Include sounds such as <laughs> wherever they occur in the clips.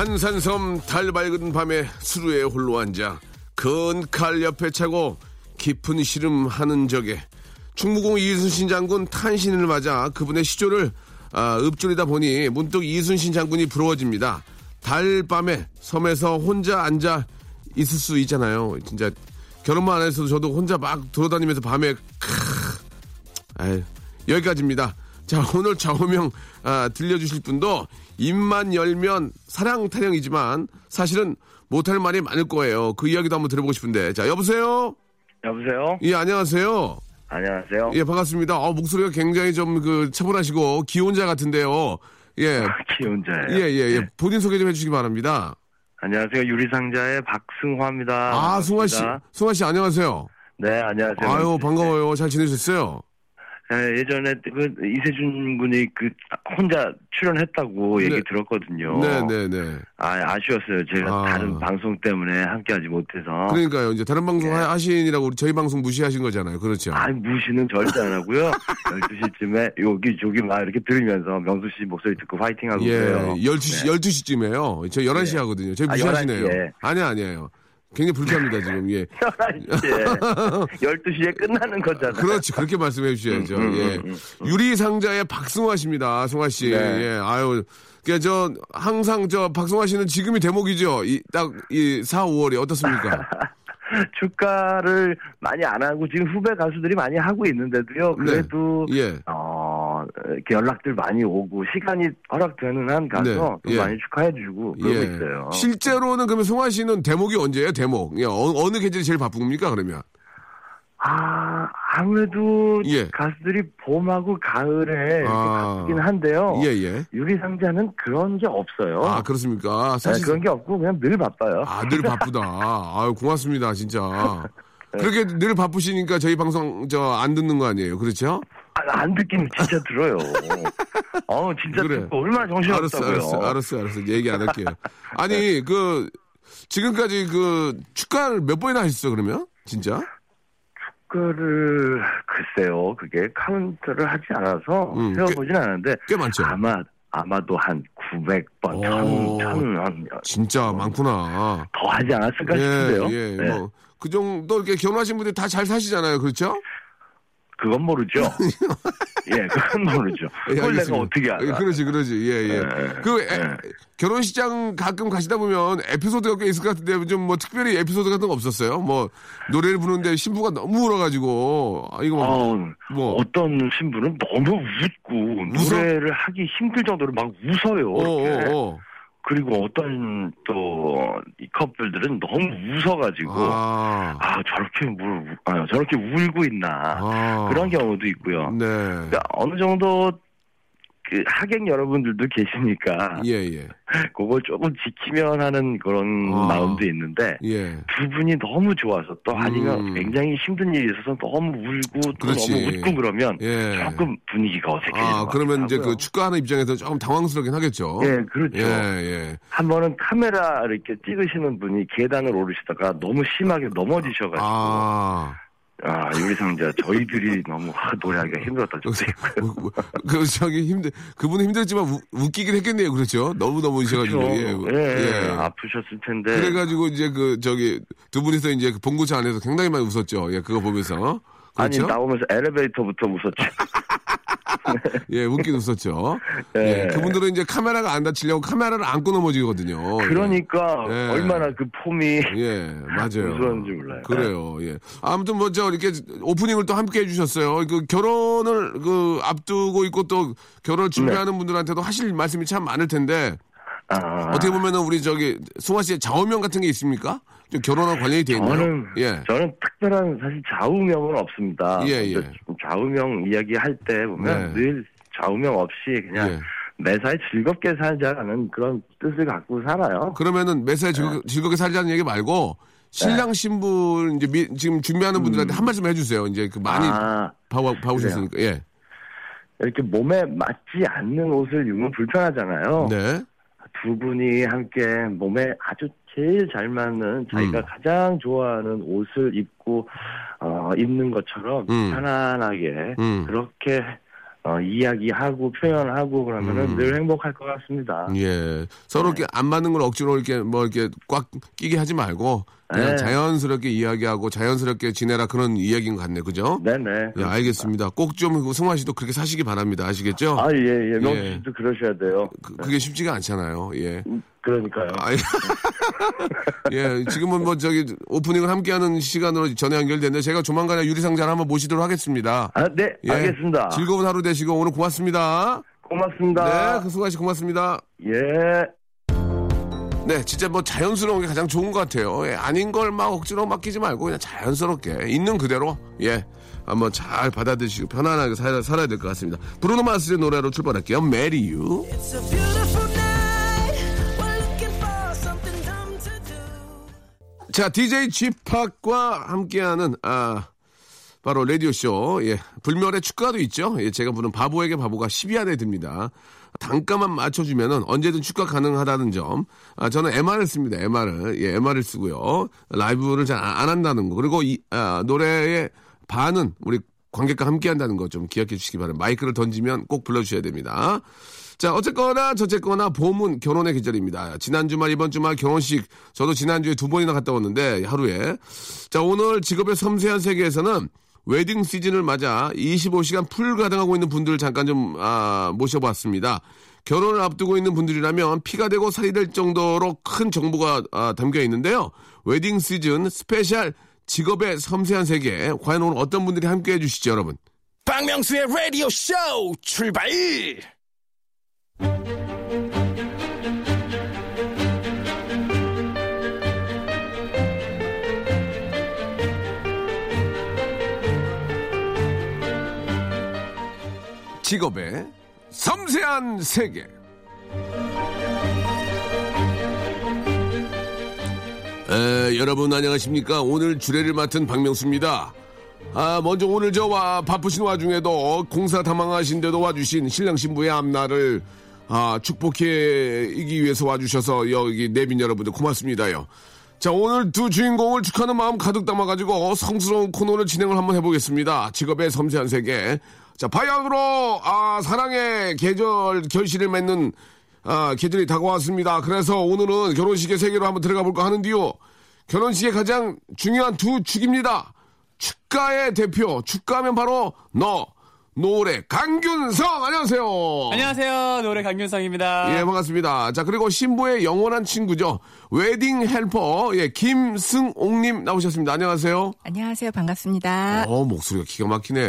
한산섬 달 밝은 밤에 수루에 홀로 앉아 큰 칼 옆에 차고 깊은 시름 하는 적에 충무공 이순신 장군 탄신을 맞아 그분의 시조를 아, 읊조리다 보니 문득 이순신 장군이 부러워집니다. 달밤에 섬에서 혼자 앉아 있을 수 있잖아요. 진짜 결혼만 안 했어도 저도 혼자 막 돌아다니면서 밤에 크 아유, 여기까지입니다. 자, 오늘 좌우명 아, 들려주실 분도 입만 열면 사랑 타령이지만 사실은 못할 말이 많을 거예요. 그 이야기도 한번 들어보고 싶은데. 자, 여보세요? 여보세요? 예, 안녕하세요. 안녕하세요. 예, 반갑습니다. 어, 목소리가 굉장히 좀 그 차분하시고 기혼자 같은데요. 예. 기혼자예요. 예, 예, 예. 네. 본인 소개 좀 해주시기 바랍니다. 안녕하세요. 유리상자의 박승화입니다. 아, 승화 씨. 승화 씨, 안녕하세요. 네, 안녕하세요. 아유, 반가워요. 잘 지내셨어요? 네, 예전에 그 이세준 군이 그 혼자 출연했다고 얘기 네. 들었거든요. 네, 네, 네. 아, 아쉬웠어요. 제가 아. 다른 방송 때문에 함께하지 못해서. 그러니까요. 이제 다른 방송 네. 하- 하시느라고 우리 저희 방송 무시하신 거잖아요. 그렇죠. 아, 무시는 절대 안 하고요. <laughs> 12시쯤에 여기 저기 막 이렇게 들으면서 명수 씨 목소리 듣고 화이팅 하고 예, 그래요. 12시, 네. 12시쯤에요. 저 11시 하거든요. 저희 아, 무시하시네요. 11시 에. 아니, 아니에요. 굉장히 불쾌합니다, 지금. 예. <laughs> 11시에 12시에 끝나는 거잖아요. 그렇지. 그렇게 말씀해 주셔야죠. 음, 음, 예. 음, 음. 유리상자의 박승화 씨입니다. 승화 씨. 네. 예. 아유. 그, 저, 항상 저, 박승화 씨는 지금이 대목이죠. 이, 딱, 이 4, 5월이 어떻습니까? <laughs> 축가를 많이 안 하고 지금 후배 가수들이 많이 하고 있는데도요. 그래도 예. 어 이렇게 연락들 많이 오고 시간이 허락되는 한 가서 네, 또 예. 많이 축하해주고 그러고 예. 있어요. 실제로는 그러면 승화 씨는 대목이 언제예요? 대목. 예. 어, 느 계절이 제일 바쁩니까? 그러면? 아 아무래도 예. 가수들이 봄하고 가을에 아. 바쁘긴 한데요. 예, 예. 유리상자는 그런 게 없어요. 아, 그렇습니까? 네, 사실. 그런 게 없고 그냥 늘 바빠요. 아, 늘 바쁘다. 아유, 고맙습니다, 진짜. <laughs> 네. 그렇게 늘 바쁘시니까 저희 방송 저 안 듣는 거 아니에요. 그렇죠? 아, 안 듣긴 진짜 들어요. <laughs> 어 진짜 그래. 듣고 얼마나 정신 알았어, 없다고요. 알았어, 알았어, 알았어. 얘기 안 할게요. 아니, 그, 지금까지 그, 축가를 몇 번이나 하셨어, 그러면? 진짜? 그를 글쎄요 그게 카운트를 하지 않아서 음, 세워보진 않았는데 꽤 많죠? 아마 아마도 한 900번, 오. 1000, 1000, 한, 진짜 많아. 더 하지 않았을까 싶은데요. 예, 네. 뭐, 그 정도 이렇게 결혼하신 분들이 다잘 사시잖아요. 그렇죠? 그건 모르죠. <laughs> 예, 그건 모르죠. 예, 그걸 내가 알겠습니다. 어떻게 알아? 예, 그러지, 그러지. 예, 예. 예, 그, 에- 예. 결혼식장 가끔 가시다 보면 에피소드가 꽤 있을 것 같은데 좀 뭐 특별히 에피소드 같은 거 없었어요? 뭐, 노래를 부르는데 신부가 너무 울어가지고, 아, 이거 뭐, 어, 뭐. 어떤 신부는 너무 웃고 웃어? 노래를 하기 힘들 정도로 막 웃어요. 어. 어, 어. 그리고 어떤 또 이 커플들은 너무 웃어가지고 아, 아, 저렇게 뭘 우- 아, 저렇게 울고 있나 아. 그런 경우도 있고요. 네. 그러니까 어느 정도 그 하객 여러분들도 계시니까 예, 예. <laughs> 그걸 조금 지키면 하는 그런 아. 마음도 있는데 예. 두 분이 너무 좋아서 또 아니면 음. 굉장히 힘든 일이 있어서 너무 울고 또 그렇지. 너무 웃고 그러면 예. 조금 분위기가 어색해지는 아, 것 그러면 이제 그 하고요. 축가하는 입장에서 조금 당황스럽긴 하겠죠? 예, 그렇죠. 예, 예. 한 번은 카메라 이렇게 찍으시는 분이 계단을 오르시다가 너무 심하게 넘어지셔가지고 아, 아. 유리상자 저희들이 너무 아, 노래하기가 힘들었다 있고요. <laughs> 뭐, 그, 저기 힘들, 그분은 힘들지만 우- 웃기긴 했겠네요. 그렇죠? 너무너무 이셔가지고. 그렇죠. 예, 예, 아프셨을 텐데. 그래가지고 이제 그, 저기, 두 분이서 이제 그 봉고차 안에서 굉장히 많이 웃었죠. 예, 그거 보면서. 아니 그렇죠? 나오면서 엘리베이터부터 웃었죠. <laughs> <laughs> 예, 웃긴 웃었죠. 예. 예, 그분들은 이제 카메라가 안 다치려고 카메라를 안고 넘어지거든요. 그러니까 예. 얼마나 그 폼이 예, 맞아요. 무서운지 몰라요. 그래요. 예. 아무튼 뭐저 이렇게 오프닝을 또 함께 해주셨어요. 그 결혼을 그 앞두고 있고 또 결혼을 준비하는 분들한테도 하실 말씀이 참 많을 텐데 아, 어떻게 보면은 우리 저기 승화 씨의 좌우명 같은 게 있습니까? 좀 결혼하고 관련이 돼 있나요? 저는 예. 저는 특별한 사실 좌우명은 없습니다. 예, 예. 좌우명 이야기 할 때 보면 네. 늘 좌우명 없이 그냥 예. 매사에 즐겁게 살자라는 그런 뜻을 갖고 살아요. 그러면은 매사에 즐거, 즐겁게 살자는 얘기 말고 신랑 신부 이제 미- 지금 준비하는 분들한테 한 말씀 해주세요. 이제 그 많이 아, 봐오, 봐오셨으니까 예. 이렇게 몸에 맞지 않는 옷을 입으면 불편하잖아요. 네. 두 분이 함께 몸에 아주 제일 잘 맞는 자기가 음. 가장 좋아하는 옷을 입고 어, 입는 것처럼 음. 편안하게 음. 그렇게 어, 이야기하고 표현하고 그러면은 음. 늘 행복할 것 같습니다. 예. 서로 이렇게 안 맞는 걸 억지로 이렇게 뭐 이렇게 꽉 끼게 하지 말고 그냥 네. 자연스럽게 이야기하고 자연스럽게 지내라 그런 이야기인 것 같네. 그죠? 네네. 예, 알겠습니다. 꼭 좀 승화 씨도 그렇게 사시기 바랍니다. 아시겠죠? 아, 예, 예. 예. 명수 씨도 그러셔야 돼요. 그, 그게 쉽지가 않잖아요. 예. 그러니까요. 아, <laughs> 예, 지금은 뭐 저기 오프닝을 함께하는 시간으로 전화 연결됐는데 제가 조만간에 유리상자를 한번 모시도록 하겠습니다. 아, 네, 예, 알겠습니다. 즐거운 하루 되시고 오늘 고맙습니다. 고맙습니다. 네, 그 수고하시 고맙습니다. 예. 네, 진짜 뭐 자연스러운 게 가장 좋은 것 같아요. 예, 아닌 걸 막 억지로 맡기지 말고 그냥 자연스럽게 있는 그대로 예 한번 잘 받아들이시고 편안하게 살아, 살아야 될 것 같습니다. 브루노 마스의 노래로 출발할게요. Marry You. It's a beautiful night. We're looking for something dumb to do. 자, DJ 쥐팍과 함께하는 아 바로 라디오 쇼. 예. 불멸의 축가도 있죠. 예, 제가 부른 바보에게 바보가 10위 안에 듭니다. 단가만 맞춰주면은 언제든 축가 가능하다는 점. 아, 저는 MR을 씁니다. MR을. 예, MR을 쓰고요. 라이브를 잘 안 한다는 거. 그리고 이, 아, 노래의 반은 우리 관객과 함께 한다는 거 좀 기억해 주시기 바랍니다. 마이크를 던지면 꼭 불러주셔야 됩니다. 자, 어쨌거나 저쨌거나 봄은 결혼의 계절입니다. 지난 주말, 이번 주말 결혼식 저도 지난주에 두 번이나 갔다 왔는데 하루에. 자, 오늘 직업의 섬세한 세계에서는 웨딩 시즌을 맞아 25시간 풀 가동하고 있는 분들 잠깐 좀 아, 모셔봤습니다. 결혼을 앞두고 있는 분들이라면 피가 되고 살이 될 정도로 큰 정보가 아, 담겨 있는데요. 웨딩 시즌 스페셜 직업의 섬세한 세계. 과연 오늘 어떤 분들이 함께 해 주시죠, 여러분? 박명수의 라디오 쇼 출발! 직업의 섬세한 세계. 에, 여러분 안녕하십니까? 오늘 주례를 맡은 박명수입니다. 아, 먼저 오늘 저와 바쁘신 와중에도 공사 다망하신데도 와주신 신랑 신부의 앞날을 아, 축복해이기 위해서 와주셔서 여기 내빈 여러분들 고맙습니다요. 자, 오늘 두 주인공을 축하하는 마음 가득 담아가지고 성스러운 코너를 진행을 한번 해보겠습니다. 직업의 섬세한 세계. 자, 바야흐로, 아, 사랑의 계절, 결실을 맺는, 아, 계절이 다가왔습니다. 그래서 오늘은 결혼식의 세계로 한번 들어가 볼까 하는데요. 결혼식의 가장 중요한 두 축입니다. 축가의 대표, 축가하면 바로 너, 노래, 강균성! 안녕하세요. 안녕하세요. 노래 강균성입니다. 예, 반갑습니다. 자, 그리고 신부의 영원한 친구죠. 웨딩 헬퍼, 예, 김승옥님 나오셨습니다. 안녕하세요. 안녕하세요. 반갑습니다. 어, 목소리가 기가 막히네.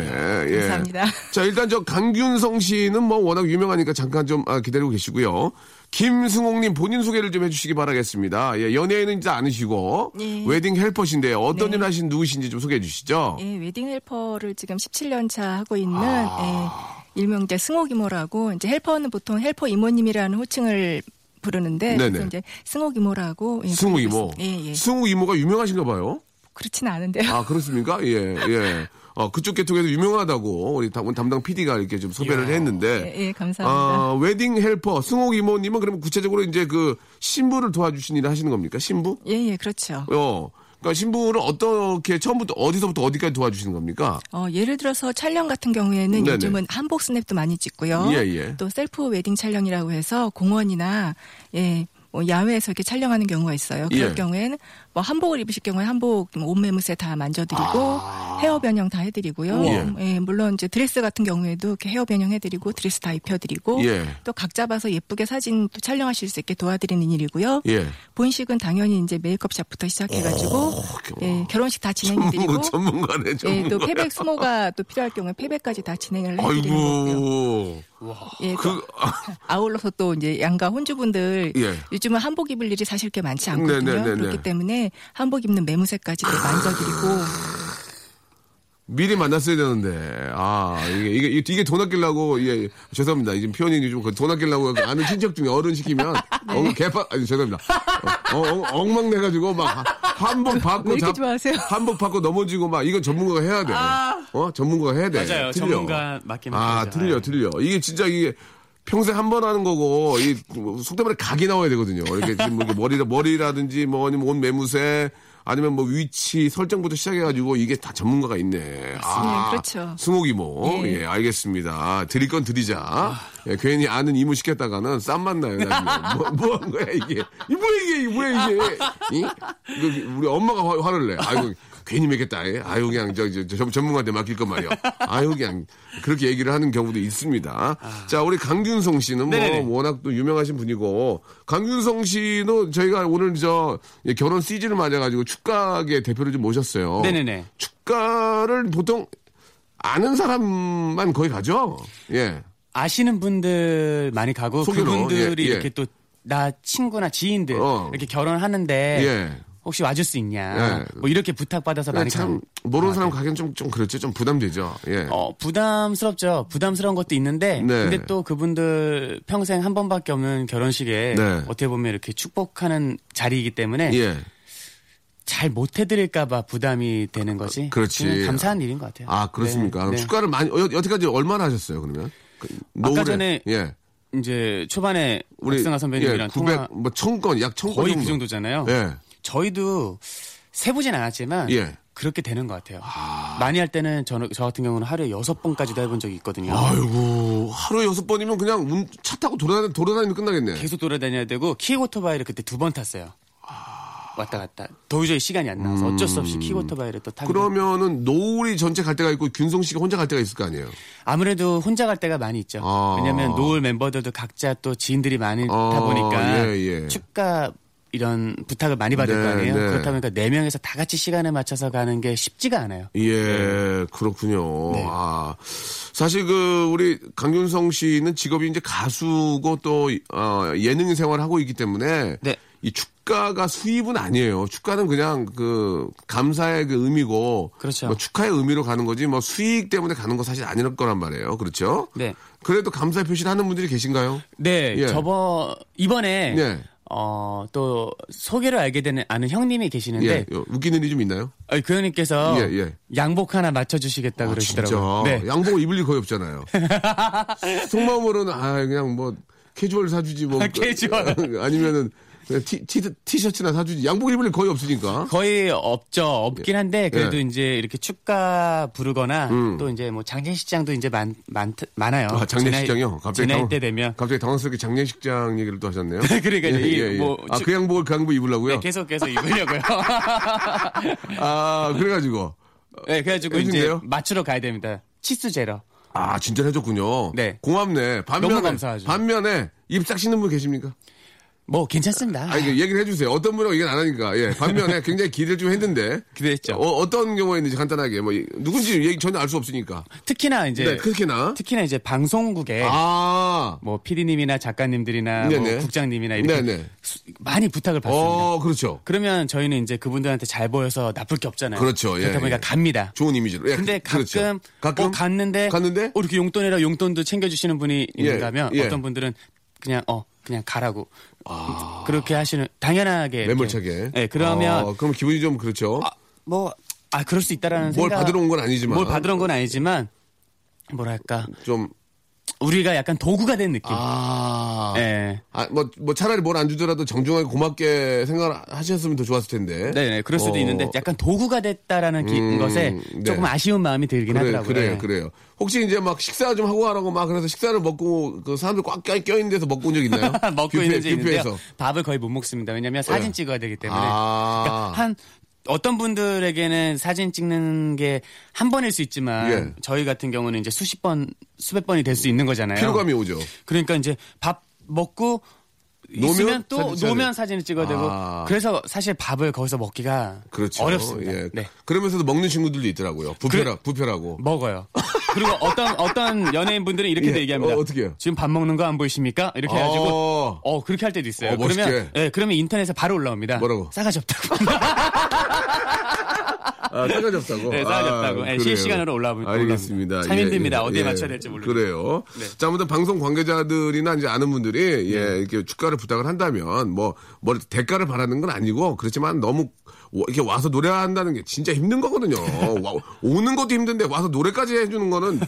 예. 감사합니다. <laughs> 자, 일단 저 강균성 씨는 뭐 워낙 유명하니까 잠깐 좀 아, 기다리고 계시고요. 김승옥님 본인 소개를 좀 해주시기 바라겠습니다. 예, 연예인은 이제 아니시고 예. wedding helper신데요. 어떤 네. 일 하신 누구신지 좀 소개해 주시죠. 예, wedding helper를 지금 17년 차 하고 있는 아. 예, 일명 이제 승옥 이모라고 이제 helper는 보통 helper 이모님이라는 호칭을 부르는데 네네. 그래서 이제 승옥 이모라고 예, 승옥 부르고 이모. 예, 예. 승옥 이모가 유명하신가 봐요. 그렇지는 않은데요. 아, 그렇습니까? 예, 예. 어, 그쪽 계통에도 유명하다고 우리 담- 담당 PD가 이렇게 좀 소개를 했는데. 예, 예, 감사합니다. 아, wedding helper, 승옥 이모님은 그러면 구체적으로 이제 그 신부를 도와주신 일을 하시는 겁니까? 신부? 예, 예, 그렇죠. 어. 그러니까 신부를 어떻게 처음부터 어디서부터 어디까지 도와주시는 겁니까? 어, 예를 들어서 촬영 같은 경우에는 네네. 요즘은 한복 스냅도 많이 찍고요. 예, 예. 또 셀프 웨딩 촬영이라고 해서 공원이나 예, 뭐 야외에서 이렇게 촬영하는 경우가 있어요. 그럴 예. 경우에는 뭐 한복을 입으실 경우에 한복 뭐 옷매무새 다 만져드리고 헤어 변형 다 해드리고요. 음, 예, 물론 이제 드레스 같은 경우에도 이렇게 헤어 변형 해드리고 드레스 다 입혀드리고 예. 또 각 잡아서 예쁘게 사진도 촬영하실 수 있게 도와드리는 일이고요. 예. 본식은 당연히 이제 메이크업샵부터 시작해가지고 예, 결혼식 다 진행해드리고 전문가네, 예, 전문가. 또 패백 수모가 또 필요할 경우에 패백까지 다 진행을 해드리는 거고요. 아이고. 예, 또 그, <laughs> 아울러서 또 이제 양가 혼주분들 예. 요즘은 한복 입을 일이 사실 게 많지 않거든요. 네네네네. 그렇기 때문에 한복 입는 매무새까지도 만져드리고 미리 만났어야 되는데 아 이게 이게 이게 돈 아끼려고 예 죄송합니다 이제 표현이 좀돈 아끼려고 아는 친척 중에 어른 시키면 네. 어 개파 아니 죄송합니다 어, 어, 엉망 내 가지고 막 한복 받고 왜 이렇게 좋아하세요? 한복 받고 넘어지고 막 이건 전문가가 해야 돼어 전문가가 해야 돼 맞아요. 틀려. 전문가 맡기면 아 되죠. 틀려 예. 틀려 이게 진짜 이게 평생 한 번 하는 거고 이 속된 말에 각이 나와야 되거든요 이렇게 지금 뭐 이렇게 머리 머리라든지 뭐 아니면 옷 매무새 아니면 뭐 위치 설정부터 시작해가지고 이게 다 전문가가 있네. 아, 그렇죠. 승옥이모. 예. 예, 알겠습니다. 드릴 건 드리자. 예, 괜히 아는 이모 시켰다가는 쌈 만 나요. 나중에. 뭐, 뭐 한 거야, 이게. 이 뭐야, 이게, 이 뭐야, 이게. 이? 우리 엄마가 화, 화를 내. 아이고, 괜히 먹겠다. 예. 아유, 그냥 저, 저, 저 전문가한테 맡길 건 말이야. 아유, 그냥 그렇게 얘기를 하는 경우도 있습니다. 자, 우리 강균성 씨는 뭐 네네네. 워낙 또 유명하신 분이고 강균성 씨도 저희가 오늘 저 예, 결혼 시즌을 맞아가지고 축가계 대표를 좀 모셨어요. 네네네. 축가를 보통 아는 사람만 거의 가죠. 예. 아시는 분들 많이 가고 소개로, 그분들이 예, 예. 이렇게 또 나 친구나 지인들 어. 이렇게 결혼하는데 예. 혹시 와줄 수 있냐 예. 뭐 이렇게 부탁받아서 많이 참 모르는 사람 가기엔 좀, 좀 그렇죠. 좀 부담되죠. 예. 어, 부담스럽죠. 부담스러운 것도 있는데, 네. 근데 또 그분들 평생 한 번밖에 없는 결혼식에 네. 어떻게 보면 이렇게 축복하는 자리이기 때문에 예. 잘 못 해드릴까봐 부담이 되는 거지. 그렇지. 감사한 일인 것 같아요. 아, 그렇습니까? 네, 네. 축가를 많이, 어, 여태까지 얼마나 하셨어요, 그러면? 그, 노을에. 전에 예. 이제 초반에 박승아 선배님이랑 예, 900, 통화 뭐, 천 건, 약 천 건. 거의 그 정도잖아요. 예. 저희도 세보진 않았지만 예. 그렇게 되는 것 같아요. 많이 할 때는 저, 저 같은 경우는 하루에 여섯 번까지도 해본 적이 있거든요. 아이고, 하루에 여섯 번이면 그냥 운- 차 타고 돌아다니, 돌아다니면 끝나겠네. 계속 돌아다녀야 되고 키오토바이를 그때 두 번 탔어요. 왔다 갔다. 도저히 시간이 안 나와서 어쩔 수 없이 키오토바이를 또 타고. 음. 그러면은 노을이 전체 갈 때가 있고 균성 씨가 혼자 갈 때가 있을 거 아니에요? 아무래도 혼자 갈 때가 많이 있죠. 아. 왜냐면 노을 멤버들도 각자 또 지인들이 많다 아, 보니까 예, 예. 축가 이런 부탁을 많이 받을 네, 거 아니에요. 네. 그렇다 보니까 네 명에서 다 같이 시간을 맞춰서 가는 게 쉽지가 않아요. 예, 그렇군요. 네. 아, 사실 그 우리 강균성 씨는 직업이 이제 가수고 또 어, 예능 생활을 하고 있기 때문에 네. 이 축가가 수입은 아니에요. 축가는 그냥 그 감사의 그 의미고 그렇죠. 뭐 축하의 의미로 가는 거지 뭐 수익 때문에 가는 거 사실 아닐 거란 말이에요. 그렇죠? 네. 그래도 감사 표시를 하는 분들이 계신가요? 네, 예. 저번 이번에 네. 어, 또 소개를 알게 되는 아는 형님이 계시는데 예, 요- 웃기는 일이 좀 있나요? 어, 그 형님께서 예, 예. 양복 하나 맞춰주시겠다 아, 그러시더라고요. 네. 양복을 입을 일 거의 없잖아요. <laughs> 속마음으로는 아 그냥 뭐 캐주얼 사주지 뭐 캐주얼. <laughs> 아니면은 티, 티, 티셔츠나 사주지 양복 입을 일 거의 없으니까. 거의 없죠. 없긴 한데 그래도 예. 이제 이렇게 축가 부르거나 음. 또 이제 뭐 장례식장도 이제 많, 많 많아요. 아, 장례식장이요? 갑자기 당황- 때 되면 갑자기 당황스럽게 장례식장 얘기를 또 하셨네요. <laughs> 그러니까 이뭐 아, 축- 그 양복을 그 양복 입으려고요? 네, 계속 계속 입으려고요. <laughs> 아, 그래가지고. 네, 그래가지고 해준대요? 이제 맞추러 가야 됩니다. 치수 제로. 아, 진짜 해줬군요. 네. 고맙네. 반면에, 너무 감사하죠. 반면에, 입 싹 씻는 분 계십니까? 뭐 괜찮습니다. 아, 이게 얘기를 해주세요. 어떤 분하고 얘기는 안 하니까. 예. 반면에 <laughs> 굉장히 기대를 좀 했는데. 기대했죠. 어, 떤 경우였는지 간단하게. 뭐, 이- 누군지 얘기 전혀 알 수 없으니까. 특히나 이제 네, 특히나. 특히나 이제 방송국에 아. 뭐 PD님이나 작가님들이나. 뭐 국장님이나 이렇게 네네. 수- 많이 부탁을 받습니다. 어, 그렇죠. 그러면 저희는 이제 그분들한테 잘 보여서 나쁠 게 없잖아요. 그렇죠. 예, 그렇다 보니까 예. 갑니다. 좋은 이미지로. 예, 근데 그- 그렇죠. 가끔, 가끔? 어, 갔는데 갔는데? 어, 이렇게 용돈이라 용돈도 챙겨주시는 분이 있는가 하면 예. 어떤 분들은 그냥 어 그냥 가라고 그렇게 하시는 당연하게. 매몰차게. 네 그러면 어, 그럼 기분이 좀 그렇죠. 뭐아 그럴 수 있다라는 뭘 생각 받으러 온 건 아니지만. 뭘 받으러 온 건 아니지만 뭐랄까 좀 우리가 약간 도구가 된 느낌. 아. 예. 아, 뭐, 뭐 차라리 뭘 안 주더라도 정중하게 고맙게 생각을 하셨으면 더 좋았을 텐데. 네네, 그럴 수도 어. 있는데 약간 도구가 됐다라는 기- 음, 것에 네. 조금 아쉬운 마음이 들긴 그래, 하더라고요. 그래요, 예. 그래요. 혹시 이제 막 식사 좀 하고 가라고 막 그래서 식사를 먹고 그 사람들 꽉 껴있는 데서 먹고 온 적 있나요? <laughs> 먹고 뷔페, 있는 지 있는데요. 밥을 거의 못 먹습니다. 왜냐면 사진 네. 찍어야 되기 때문에. 아. 그러니까 한 어떤 분들에게는 사진 찍는 게 한 번일 수 있지만 예. 저희 같은 경우는 이제 수십 번, 수백 번이 될 수 있는 거잖아요. 피로감이 오죠. 그러니까 이제 밥 먹고 있으면 또 사진 돼요. 사진을 찍어야 되고 아. 그래서 사실 밥을 거기서 먹기가 그렇죠. 어렵습니다. 예. 네. 그러면서도 먹는 친구들도 있더라고요. 부패라, 부패라고. 먹어요. 그리고 어떤 어떤 연예인분들은 이렇게 도 예. 얘기합니다. 어, 어떻게? 지금 밥 먹는 거 안 보이십니까? 이렇게 해가지고 어. 어 그렇게 할 때도 있어요. 어. 그러면 예, 그러면 인터넷에 바로 올라옵니다. 뭐라고? 싸가지 없다고. <laughs> 아, 싸가지 없다고? 네, 싸가지 아, 없다고. 예, 그래요. 실시간으로 올라오- 알겠습니다. 참 힘듭니다. 어디에 예. 맞춰야 될지 모르겠어요. 그래요. 네. 자, 아무튼 방송 관계자들이나 이제 아는 분들이 예, 이렇게 축가를 부탁을 한다면 뭐, 뭐 대가를 바라는 건 아니고 그렇지만 너무 와- 이렇게 와서 노래한다는 게 진짜 힘든 거거든요. <laughs> 와- 오는 것도 힘든데 와서 노래까지 해주는 거는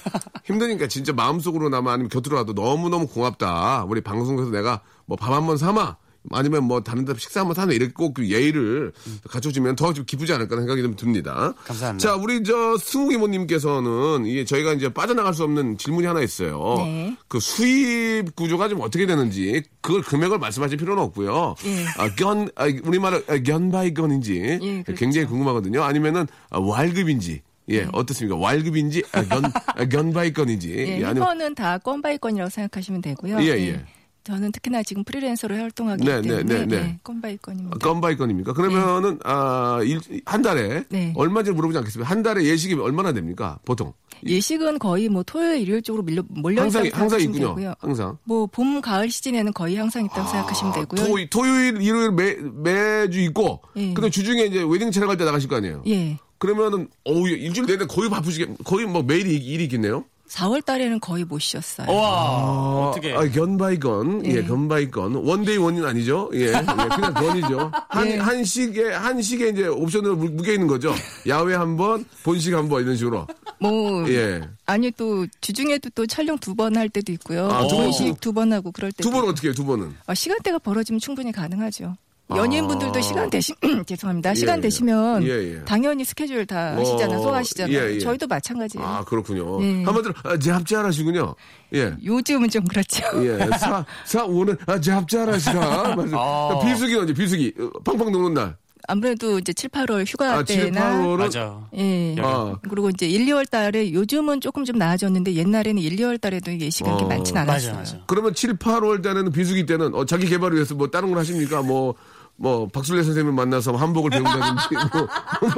힘드니까 진짜 마음속으로나마 아니면 곁으로라도 너무너무 고맙다. 우리 방송에서 내가 뭐 밥 한 번 삼아. 아니면 뭐 다른 데 식사 한번 사는 이렇게 꼭 그 예의를 갖춰주면 더 좀 기쁘지 않을까 생각이 좀 듭니다. 감사합니다. 자, 우리 저 승욱 이모님께서는 이게 저희가 이제 빠져나갈 수 없는 질문이 하나 있어요. 네. 그 수입 구조가 좀 어떻게 되는지 그걸 금액을 말씀하실 필요는 없고요. 예. 아, 견 아, 우리말로 아, 견바이 건인지 예, 그렇죠. 굉장히 궁금하거든요. 아니면은 아, 월급인지 예 어떻습니까? 월급인지 아, 견 아, 견바이 건인지 예, 예, 아니면 헬퍼는 다 건바이 건이라고 생각하시면 되고요. 예, 예. 저는 특히나 지금 프리랜서로 활동하기 네, 네, 때문에 네, 네. 네, 건바이 건입니다. 건 by 건입니까? 그러면은 아, 일, 한 달에 네. 얼마인지 물어보지 않겠습니다. 한 달에 예식이 얼마나 됩니까? 보통 예식은 거의 뭐 토요일 일요일 쪽으로 밀려 몰려 항상 항상 있군요. 되고요. 항상. 뭐 봄 가을 시즌에는 거의 항상 있다고 생각하시면 되고요. 토, 토요일, 일요일 매, 매주 있고, 예. 근데 주중에 이제 웨딩 촬영할 때 나가실 거 아니에요? 예. 그러면은, 어우, 일주일 내내 거의 바쁘시게, 거의 뭐 매일 이- 일이 있겠네요? 4월 달에는 거의 못 쉬었어요. 와 어떻게? 아, 견바이건, 예, 예. 견바이건. 원데이 원은 아니죠? 예, 예, 그냥 건이죠. 한, 예. 한식에, 한식에 이제 옵션으로 무- 묶여 있는 거죠? 야외 한 번, 본식 한 번, 이런 식으로. 뭐 예. 아니 또 주중에도 또 촬영 두 번 할 때도 있고요. 아, 두 번, 본식 두 번 하고 그럴 때도 두 번은 있고. 어떻게 해요, 두 번은? 아, 시간대가 벌어지면 충분히 가능하죠. 연예인분들도 시간 되시 <clears throat> 죄송합니다. 시간 예. 되시면 예, 예. 당연히 스케줄 다 어, 하시잖아요. 소화하시잖아요. 예, 예. 저희도 마찬가지예요. 아, 그렇군요. 예. 한마디로, 아, 잡잘하시군요. 예. 요즘은 좀 그렇죠. 예, 사, 사, 오늘, 아, 잡잘하시다. 맞아. <laughs> 아. 비수기 언제, 비수기. 어, 팡팡 녹는 날. 아무래도 이제 7, 8월 휴가 아, 7, 때나 8월은. 맞아. 예. 아. 그리고 이제 1, 2월 달에 요즘은 조금 좀 나아졌는데 옛날에는 1, 2월 달에도 이게 시간이 어. 많진 맞아 않았어요. 맞아. 그러면 7, 8월 때는 비수기 때는, 어, 자기 개발을 위해서 뭐 다른 걸 하십니까? 뭐, 뭐, 박술래 선생님을 만나서 한복을 배운다든지, 뭐,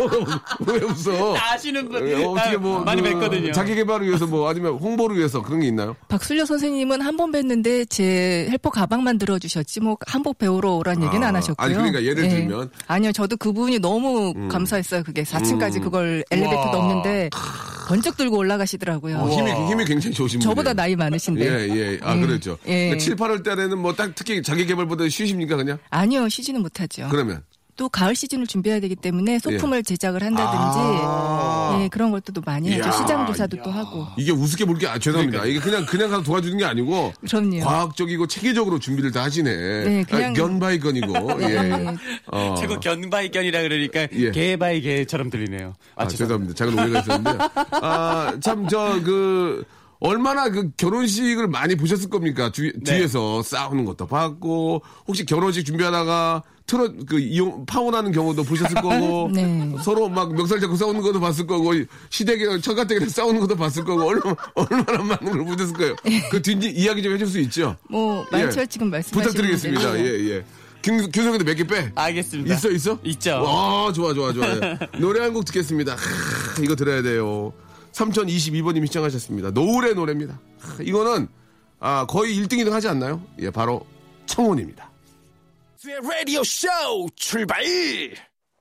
뭐, 왜 웃어? 아시는 분 예, 어떻게 뭐. 많이 그 뵀거든요. 자기 개발을 위해서 뭐, 아니면 홍보를 위해서 그런 게 있나요? 박술려 선생님은 한 번 뵀는데 제 헬퍼 가방만 들어 주셨지 뭐 한복 배우러 오란 얘기는 아, 안 하셨고요. 아니, 그러니까 예를 예. 들면. 음. 아니요, 저도 그분이 너무 감사했어요. 그게 4층까지 그걸 엘리베이터도 우와. 없는데 번쩍 들고 올라가시더라고요. 어, 힘이, 힘이 굉장히 좋으신 분이에요. 저보다 나이 많으신데. 예, 예. 아, 예. 그렇죠. 예. 그러니까 7, 8월 달에는 뭐 딱 특히 자기 개발보다 쉬십니까, 그냥? 아니요, 쉬지는 못하죠. 그러면. 또 가을 시즌을 준비해야 되기 때문에 소품을 제작을 한다든지 아. 예, 그런 것도 또 많이 하죠. 이야. 시장 조사도 또 하고. 이게 우습게 볼게 아, 죄송합니다. 이게 그냥 그냥 가서 도와주는 게 아니고 그럼요. 과학적이고 체계적으로 준비를 다 하시네. 네, 그냥- 아, 견바이건이고. <laughs> 예. 네. 어. 자꾸 견바이 견이라 그러니까 예. 개바이 개처럼 들리네요. 아, 죄송합니다. 작은 오해가 있었는데. 아, 참, 저, 그, 얼마나 그 결혼식을 많이 보셨을 겁니까? 뒤, 네. 뒤에서 싸우는 것도 봤고, 혹시 결혼식 준비하다가 트롯, 그, 이용, 파혼하는 경우도 보셨을 거고, <laughs> 네. 서로 막 멱살 잡고 싸우는 것도 봤을 거고, 시댁에, 처가댁에 싸우는 것도 봤을 거고, 얼마나, <laughs> 얼마나 많은 걸 보셨을 거예요. 그뒤 이야기 좀 해줄 수 있죠? 뭐 예. 많죠 지금 말씀하시는 부탁드리겠습니다. 분들이. 예, 예. 김, 규성이도 몇 개 빼. 알겠습니다. 있어, 있어? 있죠. 와, 좋아, 좋아, 좋아. 예. 노래 한 곡 듣겠습니다. 하, 이거 들어야 돼요. 3022번님이 시청하셨습니다. 노을의 노래입니다. 하, 이거는, 아, 거의 1등, 2등 하지 않나요? 예, 바로 청혼입니다. 라디오 쇼 출발!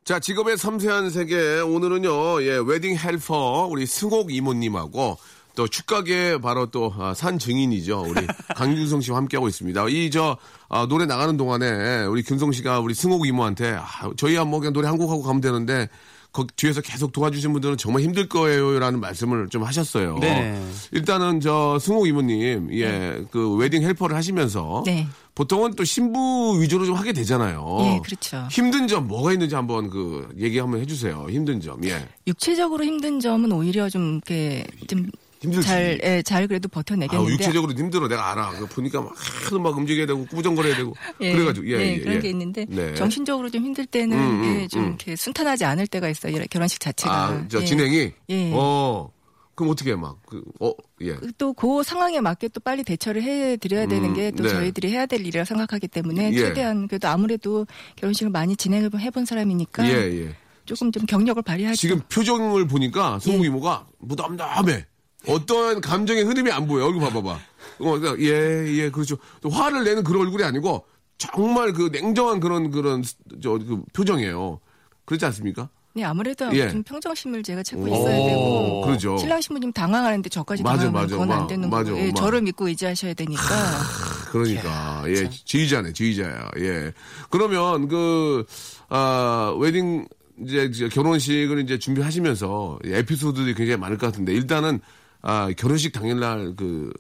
자, 직업의 섬세한 세계. 오늘은요, 예, 웨딩 helper, 우리 승옥 이모님하고 또 축가계 바로 또, 아, 산 증인이죠. 우리 <laughs> 강균성 씨와 함께하고 있습니다. 이, 저, 아, 노래 나가는 동안에 우리 균성 씨가 우리 승옥 이모한테, 아, 저희 한번 그냥 노래 한 곡 하고 가면 되는데, 거- 뒤에서 계속 도와주신 분들은 정말 힘들 거예요라는 말씀을 좀 하셨어요. 네. 일단은 저 승호 이모님, 예, 그 웨딩 헬퍼를 하시면서 네. 보통은 또 신부 위주로 좀 하게 되잖아요. 예, 그렇죠. 힘든 점 뭐가 있는지 한번 그 얘기 한번 해주세요. 힘든 점, 예. 육체적으로 힘든 점은 오히려 좀 이렇게 좀 힘들지. 잘, 예, 잘 그래도 아, 버텨내겠는데. 육체적으로 힘들어. 내가 알아. 그거 보니까 막, 하도 막 움직여야 되고, 꾸부정거려야 되고. <laughs> 예, 그래가지고, 예, 예, 예, 그런 예. 게 있는데 네. 정신적으로 좀 힘들 때는 음, 음, 예, 좀 음. 이렇게 순탄하지 않을 때가 있어요. 이 결혼식 자체가. 아, 저 예. 진행이? 예. 어. 그럼 어떻게 해, 막, 그, 어, 예. 또 그 상황에 맞게 또 빨리 대처를 해 드려야 되는 음, 게또 네. 저희들이 해야 될 일이라 생각하기 때문에 예. 최대한 그래도 아무래도 결혼식을 많이 진행을 해본 사람이니까 예, 예. 조금 좀 경력을 발휘하죠. 지금 표정을 보니까 예. 성우 이모가 무덤덤해. 어떠한 감정의 흐름이 안 보여. 얼굴 봐봐봐. 어, 그러니까 예, 예, 그렇죠. 또 화를 내는 그런 얼굴이 아니고 정말 그 냉정한 그런 그런 저 그 표정이에요. 그렇지 않습니까? 네, 아무래도 예. 좀 평정심을 제가 찾고 오, 있어야 되고 그러죠. 신랑 신부님 당황하는데 저까지 맞아, 당하면 맞아. 그건 마- 안 되는 맞아, 거고 예, 마- 저를 믿고 의지하셔야 되니까. 그러니까. 예 지휘자네 지휘자야. 예. 그러면 그 아, 웨딩 이제 이제 결혼식을 이제 준비하시면서 에피소드들이 굉장히 많을 것 같은데 일단은 아 결혼식 당일날 그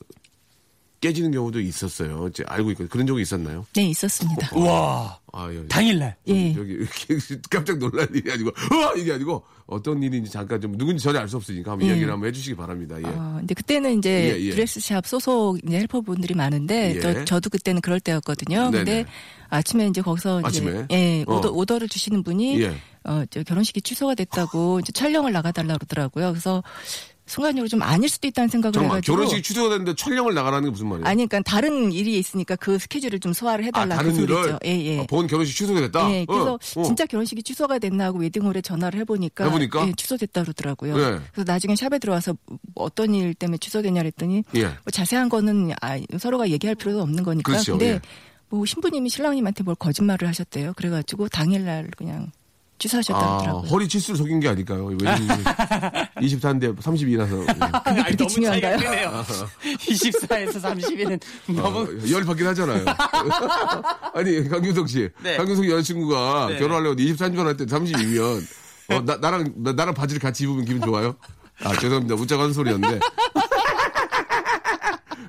깨지는 경우도 있었어요. 이제 알고 있고 그런 적이 있었나요? 네 있었습니다. 와아 여기, 당일날 예. 여기 이렇게 <laughs> 깜짝 놀랄 일이 아니고 으아 이게 아니고 어떤 일인지 잠깐 좀 누군지 전혀 알 수 없으니까 한번 예. 이야기를 한번 해주시기 바랍니다. 예. 어, 근데 그때는 이제 예, 예. 드레스샵 소속 이제 헬퍼분들이 많은데 예. 또 저도 그때는 그럴 때였거든요. 네네. 근데 아침에 이제 거기서 이제 아침에? 예, 어. 오더, 오더를 주시는 분이 예. 어, 저 결혼식이 취소가 됐다고 이제 촬영을 나가달라 그러더라고요. 그래서 순간적으로 좀 아닐 수도 있다는 생각을 잠깐만 해가지고 결혼식이 취소가 됐는데 촬영을 나가라는 게 무슨 말이에요? 아니, 그러니까 다른 일이 있으니까 그 스케줄을 좀 소화를 아, 해달라 다른 그 소리죠. 일을 예, 예. 아, 본 결혼식 취소가 됐다. 예, 그래서 어, 어. 진짜 결혼식이 취소가 됐나 하고 웨딩홀에 전화를 해보니까, 해보니까? 예, 취소됐다 그러더라고요. 네. 그래서 나중에 샵에 들어와서 어떤 일 때문에 취소됐냐 그랬더니 예. 뭐 자세한 거는 아, 서로가 얘기할 필요도 없는 거니까. 그렇죠, 근데 예. 뭐 신부님이 신랑님한테 뭘 거짓말을 하셨대요. 그래가지고 당일날 그냥 취소하셨다 아, 그러더라고요. 허리 치수를 속인 게 아닐까요? 왜 24인데 32라서. 그게 그렇게 중요한가요? 크네요 <laughs> 24에서 30일은 너무 어, 열 받긴 하잖아요. <laughs> 아니, 강규석 씨. 네. 강규석 여자친구가 네. 결혼하려고 24인 줄 알았더니 32면, 어, 나, 나랑, 나, 나랑 바지를 같이 입으면 기분 좋아요? 아, 죄송합니다. 웃자고 하는 소리였는데.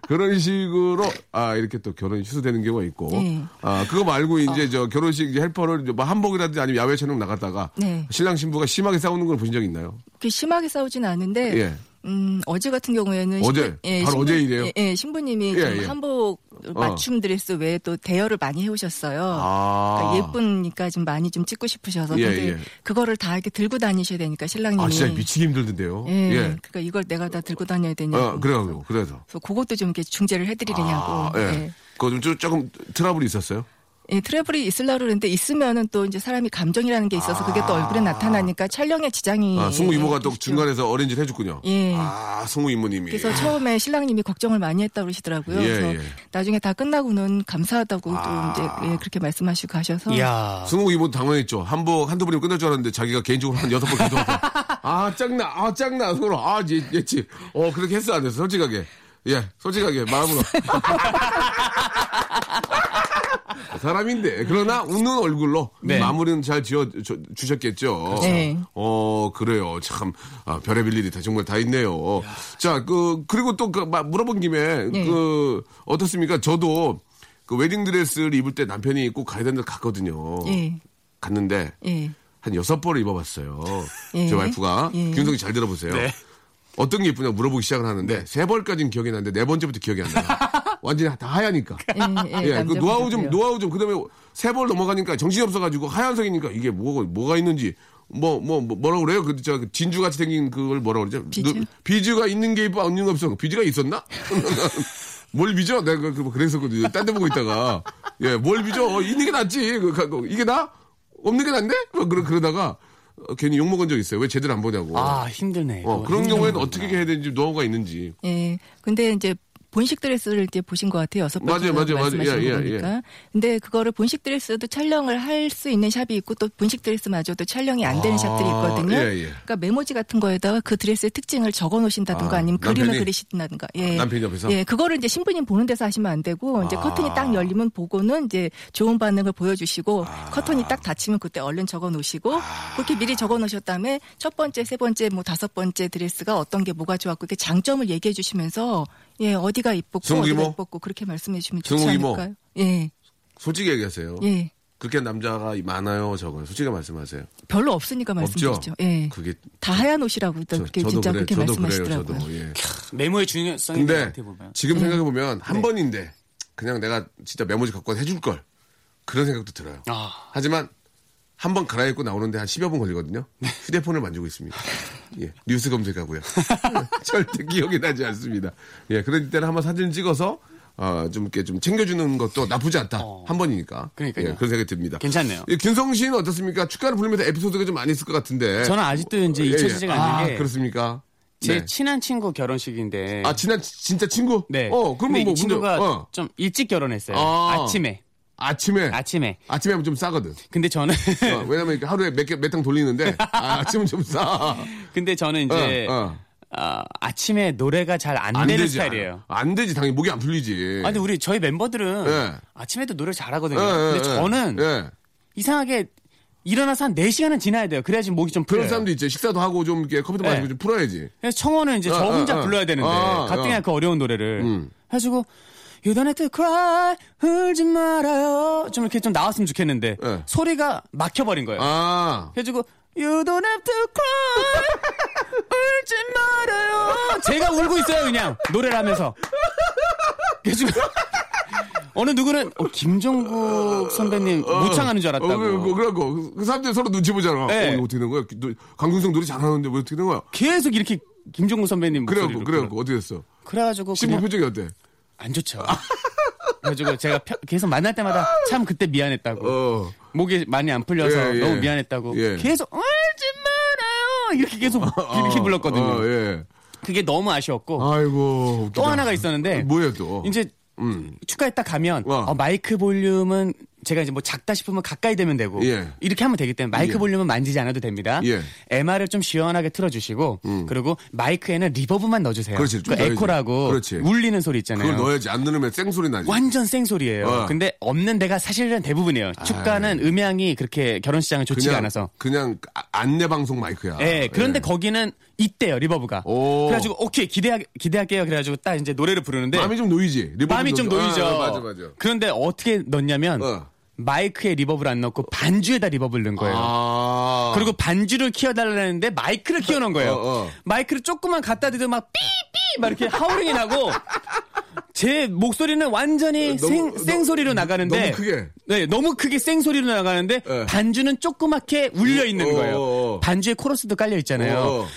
그런 식으로, 아, 이렇게 또 결혼이 취소되는 경우가 있고. 네. 아, 그거 말고 이제 저 결혼식 이제 헬퍼를 이제 뭐 한복이라든지 아니면 야외 촬영 나갔다가. 네. 신랑 신부가 심하게 싸우는 걸본적 있나요? 그렇게 심하게 싸우진 않은데 예. 음, 어제 같은 경우에는 어제? 바로 어제 일이에요? 예, 예, 신부님이 예, 좀 예. 한복 맞춤 드레스 외에 또 대여를 많이 해오셨어요. 아. 그러니까 예쁘니까 좀 많이 좀 찍고 싶으셔서 예, 근데 예. 그거를 다 이렇게 들고 다니셔야 되니까 신랑님이 아, 진짜 미치기 힘들던데요. 예, 그러니까 이걸 내가 다 들고 다녀야 되냐고. 어, 그래가지고, 그래서. 그래서 그것도 좀 이렇게 중재를 해드리려냐고. 아, 예. 예. 그거 좀, 조- 조금 트러블이 있었어요? 예, 트래블이 있으려고 그러는데 있으면은 또 이제 사람이 감정이라는 게 있어서 그게 또 얼굴에 나타나니까 촬영에 지장이 아, 승우 이모가 또. 중간에서 어렌지를 해줬군요. 예. 아, 승우 이모님이. 그래서 처음에 신랑님이 걱정을 많이 했다 고 그러시더라고요. 예, 그래서 예. 나중에 다 끝나고는 감사하다고 아. 또 이제 예, 그렇게 말씀하시고 가셔서 이야 승우 이모 당황했죠. 한복 한두 번이면 끝날 줄 알았는데 자기가 개인적으로 한 여섯 번 계속. <laughs> 아, 짱나, 아, 짱나. 서로, 아, 예, 예치. 어, 그렇게 했어, 안 했어? 솔직하게. 예, 솔직하게, 마음으로. <laughs> 사람인데. 그러나 웃는 얼굴로 네. 마무리는 잘 지어 주- 주셨겠죠. 네. 어, 그래요. 참, 아, 별의별 일이 다 정말 다 있네요. 자, 그, 그리고 또 그, 막 물어본 김에, 네. 그, 어떻습니까? 저도 그 웨딩 드레스를 입을 때 남편이 꼭 가야 된다 갔거든요. 예, 갔는데, 예. 한 여섯 벌을 입어봤어요. 예. 제 와이프가. 예. 김성이 잘 들어보세요. 어떤 게 예쁘냐 물어보기 시작을 하는데, 세 벌까지는 기억이 나는데, 네 번째부터 기억이 안 나요. <laughs> 완전히 다 하얘니까. 예, 예, 예, 그 노하우 좀. 노하우 좀, 그 다음에 세 벌 넘어가니까 정신이 없어가지고 하얀색이니까 이게 뭐가, 뭐가 있는지, 뭐, 뭐, 뭐, 뭐라 그래요? 그, 저, 그 진주 같이 생긴 그걸 뭐라 그러죠? 비즈? 누- 비즈가 있는 게 있고 없는 게 없어. 비즈가 있었나? <laughs> 뭘 빚어? 내가 그, 그- 그랬었거든요. 딴 데 보고 있다가. 예, 뭘 빚어? 어, 있는 게 낫지. 그, 그, 그, 이게 나? 없는 게 낫네? 뭐 그러, 그러다가, 어, 괜히 욕먹은 적 있어요. 왜 제대로 안 보냐고. 아 힘드네 어. 그런 경우에는 거구나. 어떻게 해야 되는지 노하우가 있는지. 예. 근데 이제 본식 드레스를 이제 보신 것 같아요. 여섯 맞아요, 번째 맞아요, 맞아요. 말씀하신 예, 거 예, 보니까. 근데 그거를 본식 드레스도 촬영을 할 수 있는 샵이 있고 또 본식 드레스마저도 촬영이 안 되는 아, 샵들이 있거든요. 예, 예. 그러니까 메모지 같은 거에다가 그 드레스의 특징을 적어 놓으신다든가 아, 아, 니면 그림을? 그리신다든가. 예. 남편이 옆에서? 예, 그거를 이제 신부님 보는 데서 하시면 안 되고 이제 아. 커튼이 딱 열리면 보고는 이제 좋은 반응을 보여주시고 아. 커튼이 딱 닫히면 그때 얼른 적어 놓으시고 그렇게 미리 적어 놓으셨 다음에 첫 번째, 세 번째, 뭐 다섯 번째 드레스가 어떤 게 뭐가 좋았고 그 장점을 얘기해 주시면서 예, 어디가 이뻤고 어디가 이모? 이뻤고 그렇게 말씀해 주시면 좋지? 않을까요? 예. 솔직히 얘기하세요. 예. 그렇게 남자가 많아요, 적어요. 솔직히 말씀하세요. 별로 없으니까? 말씀드리죠. 예. 그게 다 하얀 옷이라고 저, 그렇게 저도 진짜 그래, 그렇게 말씀하시더라고요. 저도. 예. 메모의 중요성이 근데. 지금 생각해 보면 한 네. 번인데 그냥 내가 진짜 메모지 갖고 해줄 걸 그런 생각도 들어요. 아. 하지만 한 번 갈아입고 나오는데 한 10여 분 걸리거든요. 네. 휴대폰을 만지고 있습니다. <laughs> 예, 뉴스 검색하고요. <laughs> 절대 기억이 나지 않습니다. 예, 그럴 때는 한번 사진 찍어서 어, 좀 이렇게 좀 챙겨주는 것도 나쁘지 않다. 어. 한 번이니까. 그러니까요. 예, 그런 생각이 듭니다. 괜찮네요. 예, 김성 씨는 어떻습니까? 축가를 부르면서 에피소드가 좀 많이 있을 것 같은데. 저는 아직도 이제 예, 예. 잊혀지지가 아, 않는 게 그렇습니까? 제 네. 친한 친구 결혼식인데. 아, 친한 진짜 친구? 네. 어, 그러면 뭐 이 친구가 어. 좀 일찍 결혼했어요. 아. 아침에. 아침에 아침에. 아침에 하면 좀 싸거든. 근데 저는 어, 왜냐면 하루에 몇 개, 몇탕 돌리는데, 아, 아침은 좀 싸. 근데 저는 이제 어, 어. 아, 아침에 노래가 잘안 안 되는 되지. 스타일이에요. 안 되지. 당연히 목이 안 풀리지. 아, 근데 우리 저희 멤버들은 예. 아침에도 노래 잘하거든요. 예, 예, 근데 예. 저는 예. 이상하게 일어나서 한 4시간은 지나야 돼요. 그래야지 목이 좀 풀려요. 그런 사람도 있지. 식사도 하고 좀 이렇게 커피도 네. 마시고 좀 풀어야지. 그래서 청원은 이제 저 어, 어, 혼자 어. 불러야 되는데 아, 가뜩이나 어. 그 어려운 노래를 음. 해가지고 You don't have to cry 울지 말아요 좀 이렇게 좀 나왔으면 좋겠는데 네. 소리가 막혀버린 거예요. 아. 그래가지고 You don't have to cry 울지 말아요 제가 울고 있어요 그냥 노래를 하면서 그래가지고 <laughs> 어느 누구는 어, 김종국 선배님 모창하는 줄 알았다고 어, 그, 그, 그 사람들이 서로 눈치 보잖아. 네. 어, 어떻게 된 거야? 너, 강균성 노래 잘하는데 왜 어떻게 된 거야? 계속 이렇게 김종국 선배님 그래갖고, 그래갖고, 어떻게 됐어? 그래가지고 신부 그냥 표정이 어때? 안 좋죠. 그래가지고 제가 펴- 계속 만날 때마다 참 그때 미안했다고. 어. 목이 많이 안 풀려서 예, 예. 너무 미안했다고. 예. 계속 울지 말아요 이렇게 계속 이렇게 불렀거든요. 어, 예. 그게 너무 아쉬웠고 아이고. 또 웃기다. 하나가 있었는데 뭐예요, 또? 이제 음. 축가에 딱 가면 어. 어, 마이크 볼륨은 제가 이제 뭐 작다 싶으면 가까이 되면 되고 예. 이렇게 하면 되기 때문에 마이크 예. 볼륨은 만지지 않아도 됩니다. 예. MR을 좀 시원하게 틀어주시고 그리고 마이크에는 리버브만 넣어주세요. 그렇지, 좀 그. 에코라고 그렇지. 울리는 소리 있잖아요. 그걸 넣어야지. 안 넣으면 쌩소리 나지. 완전 생소리예요. 어. 근데 없는 데가 사실은 대부분이에요. 축가는 음향이 그렇게 결혼식장은 좋지가 그냥, 않아서. 그냥 아- 안내 방송 마이크야. 예, 그런데 예. 거기는 있대요, reverb가. 오. 그래가지고, 오케이, 기대하, 기대할게요. 그래가지고 딱 이제 노래를 부르는데. 마음이 좀 놓이지. reverb 마음이 좀 넣어줘. 놓이죠. 아, 맞아, 맞아. 그런데 어떻게 넣냐면, 어. 마이크에 reverb를 안 넣고 반주에다 reverb를 넣은 거예요. 아. 그리고 반주를 키워달라는데 마이크를 키워놓은 거예요. 어, 어. 마이크를 조금만 갖다 대도 막 삐삐 막 이렇게 howling이 나고 제 목소리는 완전히 너무- 생, 너- 생소리로 나가는데 너무 크게. 네 너무 크게 생소리로 나가는데 네. 반주는 조그맣게 울려 있는 어, 거예요. 어, 어. 반주에 코러스도 깔려 있잖아요. 어.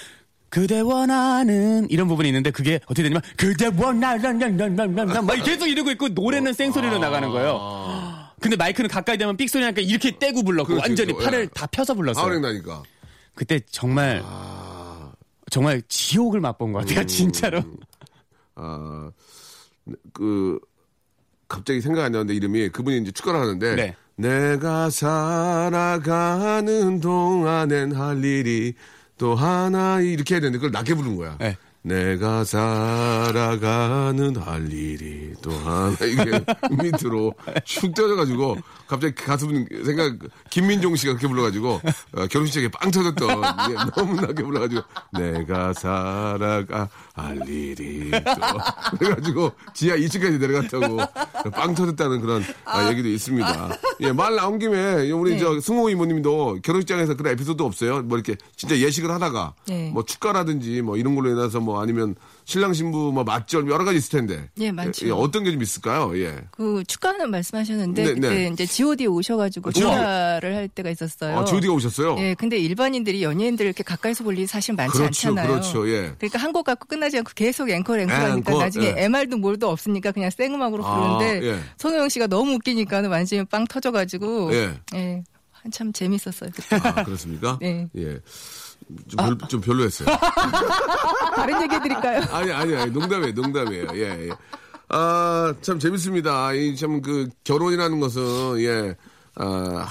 그대 원하는 이런 부분이 있는데 그게 어떻게 되냐면 그대 원하는 막 계속 이러고 있고 노래는 생소리로 나가는 거예요. 근데 마이크는 가까이 되면 삑 소리 나니까 이렇게 떼고 불렀고 그렇지, 완전히 그렇죠. 팔을 예. 다 펴서 불렀어요. 나니까. 그때 정말 아. 정말 지옥을 맛본 것 음. 같아요, 진짜로. 아, 그, 갑자기 생각 안 나는데 이름이 그분이 이제 축가를 하는데. 네. 내가 살아가는 동안엔 할 일이 또 하나 이렇게 해야 되는데 그걸 낮게 부른 거야. 네. 내가 살아가는 할 일이 또 하나. 이게 밑으로 축 떨어져가지고 갑자기 가슴 생각 김민종 씨가 그렇게 불러가지고 어, 결혼식장에 빵 터졌던 예, 너무 나게 불러가지고 내가 살아가 또 <laughs> 그래가지고 지하 2층까지 내려갔다고 빵 터졌다는 그런 아, 얘기도 있습니다. <laughs> 예, 말 나온 김에 우리 네. 저 승호 이모님도 결혼식장에서 그런 에피소드 없어요? 뭐 이렇게 진짜 예식을 하다가 네. 뭐 축가라든지 뭐 이런 걸로 인해서 뭐 아니면 신랑 신부 뭐 맞절 여러 가지 있을 텐데. 예, 많죠. 예, 어떤 게 좀 있을까요? 예. 그 축가는 말씀하셨는데 네, 그때 네. 이제 G.O.D 오셔가지고. 축가를 할 때가 있었어요. 아, 주디가 오셨어요? 예, 근데 일반인들이 연예인들 이렇게 가까이서 볼 일이 사실 많지 그렇죠, 않잖아요. 그렇죠, 예. 그러니까 한 곡 갖고 끝나지 않고 계속 앵콜 앵콜 하니까 앵콜, 나중에 예. MR도 뭘도 없으니까 그냥 생음악으로 아, 부르는데 예. 손호영 씨가 너무 웃기니까 완전히 빵 터져가지고 예. 예, 한참 재밌었어요. 그때. 아, 그렇습니까? <laughs> 네. 예. 좀, 별, 좀 별로였어요. <laughs> 다른 얘기 해드릴까요? 아니, 아니, 아니, 농담이에요, 농담이에요. 예, 예. 아, 참 재밌습니다. 이 참 그 결혼이라는 것은 예, 아,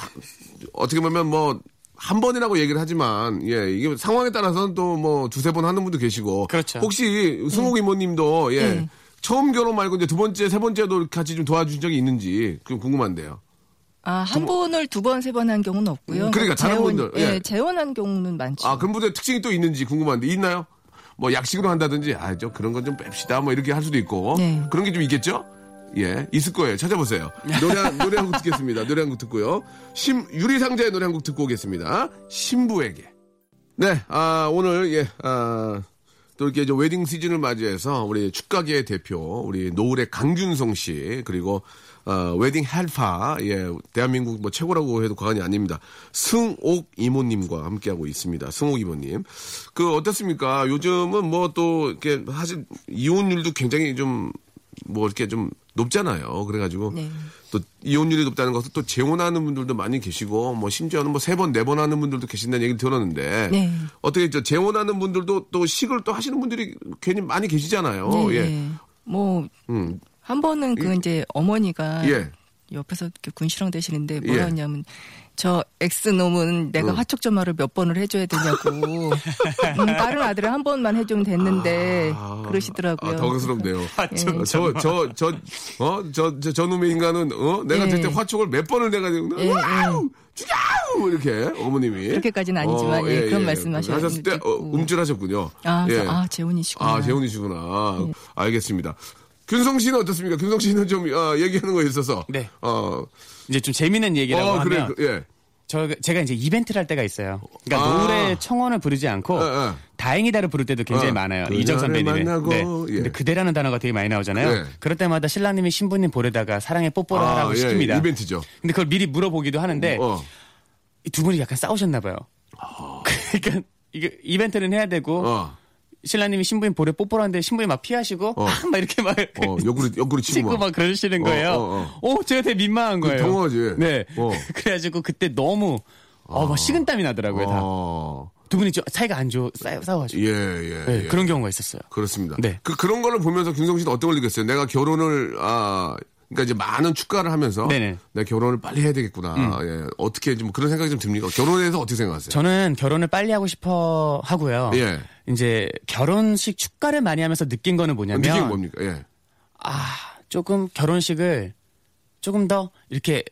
어떻게 보면 뭐 한 번이라고 얘기를 하지만 예, 이게 상황에 따라서는 또 뭐 두세 번 하는 분도 계시고 그렇죠. 혹시 승옥 이모님도 예. 네. 처음 결혼 말고 이제 두 번째, 세 번째도 같이 좀 도와준 적이 있는지 좀 궁금한데요. 아, 한 번을 두 번, 세 번 한 경우는 없고요. 그러니까 다른 재혼, 분들, 예, 예. 재혼한 경우는 많죠. 아, 그런 분들 특징이 또 있는지 궁금한데 있나요? 뭐 약식으로 한다든지 아, 저 그런 건 좀 뺍시다. 뭐 이렇게 할 수도 있고. 네. 그런 게 좀 있겠죠? 예, 있을 거예요. 찾아보세요. 노래, 한- 노래 한 곡 듣겠습니다. 노래 한 곡 듣고요. 심, 유리상자의 노래 한 곡 듣고 오겠습니다. 신부에게. 네, 아, 오늘, 예, 아, 또 이렇게 이제 웨딩 시즌을 맞이해서 우리 축가계의 대표, 우리 노을의 강균성 씨, 그리고 어, 웨딩 helper, 예, 대한민국 뭐 최고라고 해도 과언이 아닙니다. 승옥 이모님과 함께하고 있습니다. 승옥 이모님. 그, 어떻습니까? 요즘은 뭐 또, 이렇게, 사실, 이혼율도 굉장히 좀, 뭐 이렇게 좀 높잖아요. 그래가지고. 네. 또 이혼율이 높다는 것은 또 재혼하는 분들도 많이 계시고 뭐 심지어는 뭐 세 번 네 번 하는 분들도 계신다는 얘기를 들었는데 네. 어떻게 저 재혼하는 분들도 또 식을 또 하시는 분들이 괜히 많이 계시잖아요. 네, 예. 네. 뭐, 음. 한 번은 그 이제 어머니가 예. 옆에서 이렇게 군시렁 대시는데 예. 뭐라 했냐면 저 X놈은 내가 응. 화촉 점화를 몇 번을 해줘야 되냐고. <laughs> 음, 다른 아들은 한 번만 해주면 됐는데 그러시더라고요. 아, 당황스럽네요. 예. 저, 저, 저, 어, 저, 저, 저 놈의 인간은, 어, 내가 예. 그때 화촉을 몇 번을 내가지고, 예, 와우! 죽여! 이렇게, 어머님이. 그렇게까지는 아니지만, 예, 그런 말씀하셔- 하셨을 때, 어. 움찔하셨군요. 아, 예. 아, 재혼이시구나. 아, 재혼이시구나. 알겠습니다. 균성 씨는 어떻습니까? 균성 씨는 좀, 아, 얘기하는 거에 있어서. 네. 어, 이제 좀 재밌는 얘기라고 어, 그래, 하면 그, 예. 저 제가 이제 이벤트를 할 때가 있어요. 그러니까 아. 노래 청원을 부르지 않고 예, 예. 다행이다를 부를 때도 굉장히 어, 많아요. 이정 선배님의. 만나고, 네. 예. 근데 그대라는 단어가 되게 많이 나오잖아요. 네. 그럴 때마다 신랑님이 신부님 볼에다가 사랑의 뽀뽀를 아, 하라고 예, 시킵니다. 이벤트죠. 근데 그걸 미리 물어보기도 하는데 어. 이두 분이 약간 싸우셨나 봐요. <laughs> 그러니까 이게 이벤트는 해야 되고 어. 신랑님이 신부님 볼에 뽀뽀를 하는데 신부님 막 피하시고 어. <laughs> 막 이렇게 막 어, 옆구리, 옆구리 치고 치고 막. 막 그러시는 어, 거예요. 어, 오, 제가 되게 민망한 그 거예요. 당황하지. 네. 어. <laughs> 그래가지고 그때 너무 어, 막 식은땀이 나더라고요. 다. 어. 두 분이 좀 사이가 안 좋아 싸- 싸워가지고. 예, 예. 네, 예. 그런 경우가 있었어요. 그렇습니다. 네. 그, 그런 거를 보면서 김성 씨는 어떤 걸 느꼈어요? 내가 결혼을, 아, 그러니까 이제 많은 축가를 하면서. 네네. 음. 내가 결혼을 빨리 해야 되겠구나. 예. 어떻게 좀 그런 생각이 좀 듭니까? 결혼에 대해서 어떻게 생각하세요? 저는 결혼을 빨리 하고 싶어 하고요. 예. 이제 결혼식 축가를 많이 하면서 느낀 거는 뭐냐면 느낌이 뭡니까? 예. 아 조금 결혼식을 조금 더 이렇게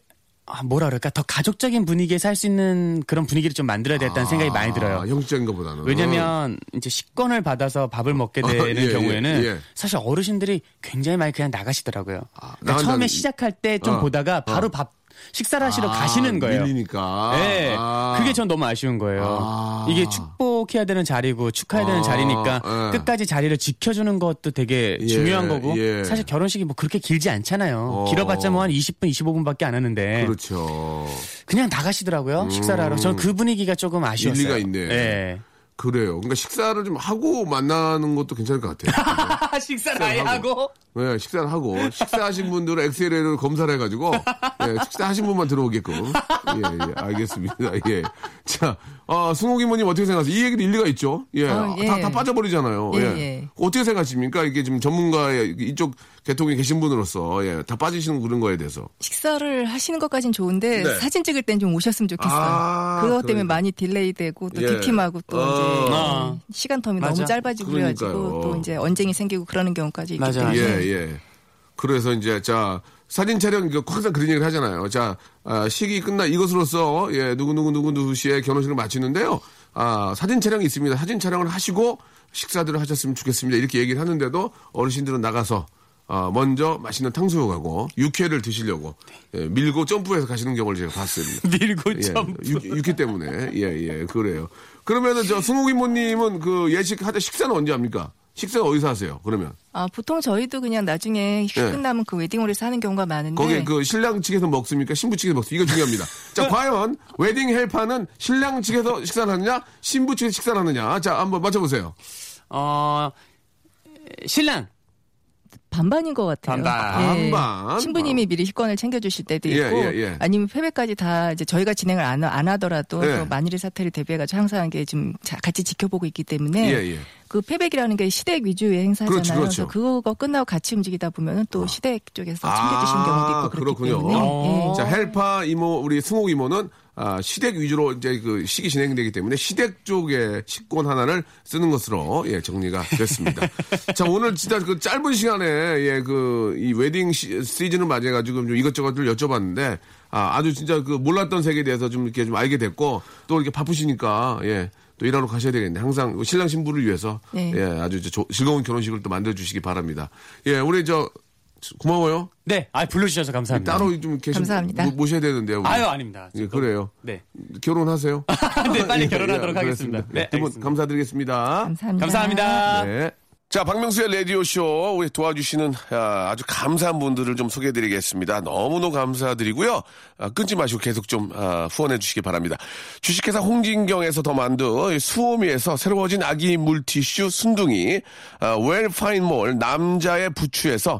아, 뭐라 그럴까 더 가족적인 분위기에서 할 수 있는 그런 분위기를 좀 만들어야 되겠다는 생각이 많이 들어요. 아, 형식적인 것보다는. 왜냐면 이제 식권을 받아서 밥을 먹게 되는 아, 예, 경우에는 예, 예. 사실 어르신들이 굉장히 많이 그냥 나가시더라고요. 그러니까 나간다는- 처음에 시작할 때좀 어, 보다가 바로 어. 밥 식사를 하시러 아, 가시는 거예요. 밀리니까. 네, 아. 그게 전 너무 아쉬운 거예요. 아. 이게 축복해야 되는 자리고 축하해야 되는 아, 자리니까 예. 끝까지 자리를 지켜주는 것도 되게 예, 중요한 거고 예. 사실 결혼식이 뭐 그렇게 길지 않잖아요. 어. 길어봤자 뭐 한 20분, 25분밖에 안 하는데 그렇죠. 그냥 나가시더라고요. 식사를 하러. 저는 그 분위기가 조금 아쉬웠어요. 일리가 있네. 예. 그래요. 그러니까 식사를 좀 하고 만나는 것도 괜찮을 것 같아요. <laughs> 식사를 아예 하고 네, 식사를 하고 식사하신 분들은 엑셀을 검사를 해가지고 예, 식사하신 분만 들어오게끔 예, 예, 알겠습니다. 예, 자, 아, 승옥 이모님 어떻게 생각하세요? 이 얘기도 일리가 있죠. 예, 어, 예. 다, 다 빠져버리잖아요. 예, 예, 예. 어떻게 생각하십니까? 이게 지금 전문가의 이쪽 계통에 계신 분으로서 예, 다 빠지시는 그런 거에 대해서 식사를 하시는 것까진 좋은데 네. 사진 찍을 땐 좀 오셨으면 좋겠어요. 아, 그것 때문에 그러니까. 많이 delay 되고 또 예. 뒷팀하고 또 아. 이제 아. 시간 term이 맞아. 너무 짧아지고 그래가지고 그러니까요. 또 이제 언쟁이 생기고 그러는 경우까지 있기 맞아. 때문에 예, 예. 그래서 이제 자 사진 촬영 그 항상 그런 얘기를 하잖아요. 자 아, 시기 끝나 이것으로서 예 누구 누구 누구 누구 씨의 결혼식을 마치는데요. 아 사진 촬영이 있습니다. 사진 촬영을 하시고 식사들을 하셨으면 좋겠습니다. 이렇게 얘기를 하는데도 어르신들은 나가서 아, 먼저 맛있는 탕수육하고 육회를 드시려고 예, 밀고 점프해서 가시는 경우를 제가 봤습니다. <laughs> 밀고 예, 점. 육, 육회 때문에 예예 그래요. 그러면은 저 승욱 이모님은 그 예식 하자 식사는 언제 합니까? 식사는 어디서 하세요? 그러면 아, 보통 저희도 그냥 나중에 예. 끝나면 그 웨딩홀에서 하는 경우가 많은데 거기 그 신랑 측에서 먹습니까? 신부 측에서 먹습니까? 이거 중요합니다. 자, <laughs> 과연 웨딩 헬파는 신랑 측에서 식사를 하느냐? 신부 측에서 식사를 하느냐? 자, 한번 맞춰보세요. 어 신랑 반반인 것 같아요. 반반. 예. 반반. 신부님이 미리 식권을 챙겨주실 때도 예, 있고, 예, 예. 아니면 패배까지 다 이제 저희가 진행을 안, 안 하더라도 예. 또 만일의 사태를 대비해가지고 항상 이게 좀 자- 같이 지켜보고 있기 때문에 예, 예. 그 패백이라는 게 시댁 위주의 행사잖아요. 그렇죠, 그렇죠. 래서 그거 끝나고 같이 움직이다 보면 또 시댁 쪽에서 챙겨주시는 경우도 있고 그렇기 아, 그렇군요. 때문에 예. 자, 헬파 이모, 우리 승옥 이모는 아, 시댁 위주로 이제 그 식이 진행되기 때문에 시댁 쪽에 식권 하나를 쓰는 것으로 예, 정리가 됐습니다. <laughs> 자, 오늘 진짜 그 짧은 시간에 예, 그 이 웨딩 시, 시즌을 맞이해가지고 좀 이것저것을 여쭤봤는데 아, 아주 진짜 그 몰랐던 세계에 대해서 좀 이렇게 좀 알게 됐고 또 이렇게 바쁘시니까 예. 또 일하러 가셔야 되겠네. 항상 신랑 신부를 위해서 네. 예, 아주 저- 조- 즐거운 결혼식을 또 만들어 주시기 바랍니다. 예, 우리 저 고마워요. 네, 아 불러주셔서 감사합니다. 따로 좀 계시 감사합니다. 모, 모셔야 되는데요. 우리. 아유 아닙니다. 예, 그래요. 네. 결혼하세요. <laughs> 네, 빨리 예, 결혼하도록 예, 하겠습니다. 그렇습니다. 네, 두분. 감사드리겠습니다. 감사합니다. 감사합니다. 네. 자, 박명수의 라디오쇼, 우리 도와주시는 아, 아주 감사한 분들을 좀 소개해드리겠습니다. 너무너무 감사드리고요. 아, 끊지 마시고 계속 좀 아, 후원해 주시기 바랍니다. 주식회사 홍진경에서 더 만두, 수오미에서 새로워진 아기 물티슈 순둥이, 아, 웰파인몰 남자의 부추에서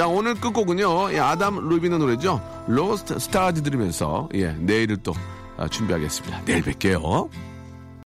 오늘 끝곡은요, 예, 아담 루비의 노래죠. 로스트 스타즈 들으면서, 예, 내일을 또 아, 준비하겠습니다. 내일 뵐게요.